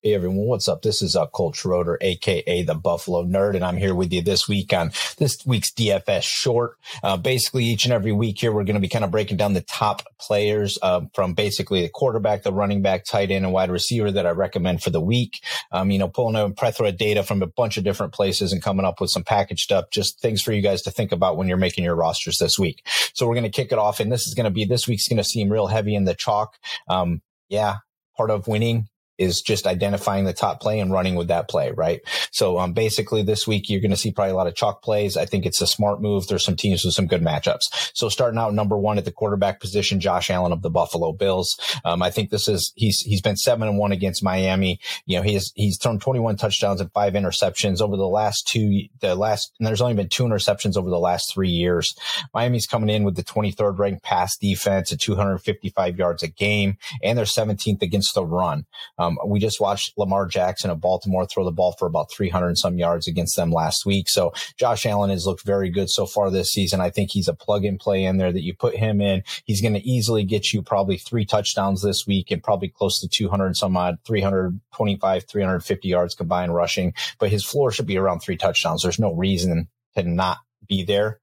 Hey everyone, what's up? This is uh, Colt Schroeder, aka the Buffalo Nerd, and I'm here with you this week on this week's DFS short. Uh, basically, each and every week here, we're going to be kind of breaking down the top players uh, from basically the quarterback, the running back, tight end, and wide receiver that I recommend for the week. Um, you know, pulling a plethora of data from a bunch of different places and coming up with some packaged up, just things for you guys to think about when you're making your rosters this week. So we're going to kick it off, and this is going to be this week's going to seem real heavy in the chalk. Um, yeah, part of winning is just identifying the top play and running with that play, right? So um, basically this week you're going to see probably a lot of chalk plays. I think it's a smart move. There's some teams with some good matchups. So starting out number one at the quarterback position, Josh Allen of the Buffalo Bills. Um, I think this is he's he's been seven and one against Miami. You know he's he's thrown 21 touchdowns and five interceptions over the last two the last and there's only been two interceptions over the last three years. Miami's coming in with the 23rd ranked pass defense at 255 yards a game, and they're 17th against the run. Um, um, we just watched Lamar Jackson of Baltimore throw the ball for about 300 and some yards against them last week. So Josh Allen has looked very good so far this season. I think he's a plug and play in there that you put him in. He's going to easily get you probably three touchdowns this week and probably close to 200 and some odd, 325, 350 yards combined rushing. But his floor should be around three touchdowns. There's no reason to not be there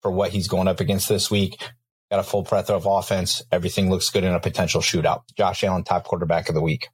for what he's going up against this week got a full breadth of offense. Everything looks good in a potential shootout. Josh Allen, top quarterback of the week.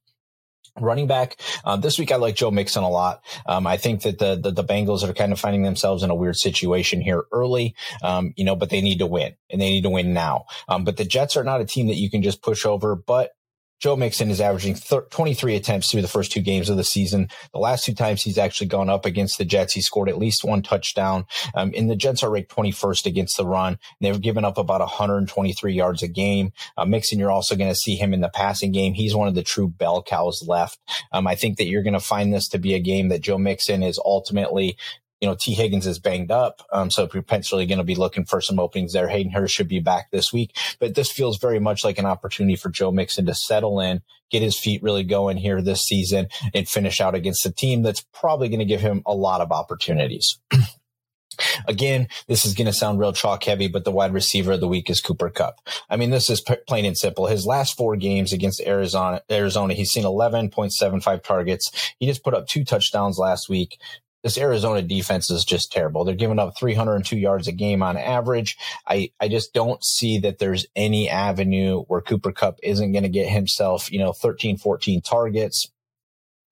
Running back uh, this week, I like Joe Mixon a lot. Um, I think that the, the, the Bengals are kind of finding themselves in a weird situation here early, um, you know, but they need to win and they need to win now. Um, but the Jets are not a team that you can just push over. But Joe Mixon is averaging 23 attempts through the first two games of the season. The last two times he's actually gone up against the Jets, he scored at least one touchdown. Um, and the Jets are ranked 21st against the run. They've given up about 123 yards a game. Uh, Mixon, you're also going to see him in the passing game. He's one of the true bell cows left. Um, I think that you're going to find this to be a game that Joe Mixon is ultimately you know, Tee Higgins is banged up. Um, so potentially going to be looking for some openings there. Hayden Hurst should be back this week, but this feels very much like an opportunity for Joe Mixon to settle in, get his feet really going here this season and finish out against a team that's probably going to give him a lot of opportunities. Again, this is going to sound real chalk heavy, but the wide receiver of the week is Cooper Kupp. I mean, this is p- plain and simple. His last four games against Arizona, Arizona, he's seen 11.75 targets. He just put up two touchdowns last week this Arizona defense is just terrible. They're giving up 302 yards a game on average. I, I just don't see that there's any avenue where Cooper Kupp isn't going to get himself, you know, 13, 14 targets.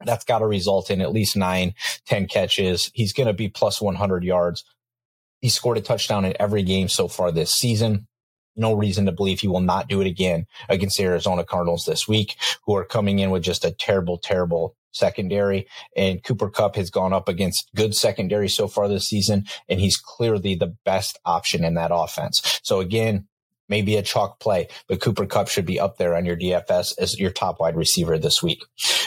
That's got to result in at least nine, 10 catches. He's going to be plus 100 yards. He scored a touchdown in every game so far this season. No reason to believe he will not do it again against the Arizona Cardinals this week, who are coming in with just a terrible, terrible secondary. And Cooper Kupp has gone up against good secondary so far this season, and he's clearly the best option in that offense. So again, maybe a chalk play, but Cooper Kupp should be up there on your DFS as your top wide receiver this week.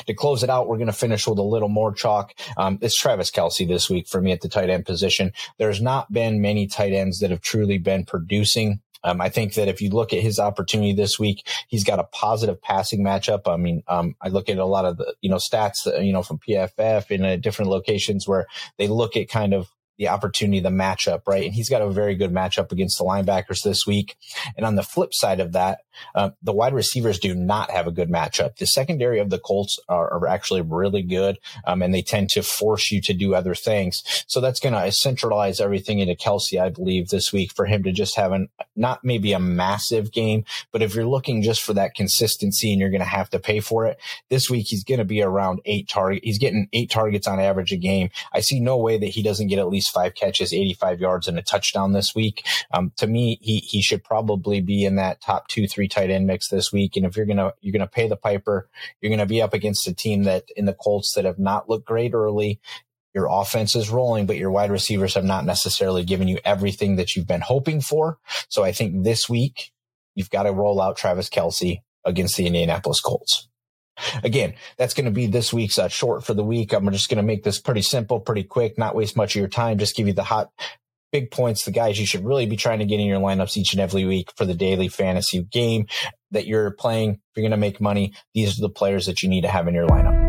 To close it out, we're going to finish with a little more chalk. Um, it's Travis Kelce this week for me at the tight end position. There's not been many tight ends that have truly been producing um, I think that if you look at his opportunity this week, he's got a positive passing matchup. I mean, um, I look at a lot of the, you know, stats, that, you know, from PFF in uh, different locations where they look at kind of the opportunity, the matchup, right? And he's got a very good matchup against the linebackers this week. And on the flip side of that, uh, the wide receivers do not have a good matchup. The secondary of the Colts are, are actually really good, um, and they tend to force you to do other things. So that's going to centralize everything into Kelce, I believe, this week for him to just have an, not maybe a massive game, but if you're looking just for that consistency and you're going to have to pay for it, this week he's going to be around eight target. He's getting eight targets on average a game. I see no way that he doesn't get at least five catches, 85 yards and a touchdown this week. Um, to me, he, he should probably be in that top two, three tight end mix this week. And if you're going to, you're going to pay the piper, you're going to be up against a team that in the Colts that have not looked great early. Your offense is rolling, but your wide receivers have not necessarily given you everything that you've been hoping for. So I think this week you've got to roll out Travis Kelce against the Indianapolis Colts. Again, that's going to be this week's uh, short for the week. I'm just going to make this pretty simple, pretty quick, not waste much of your time. Just give you the hot big points, the guys you should really be trying to get in your lineups each and every week for the daily fantasy game that you're playing. If you're going to make money, these are the players that you need to have in your lineup.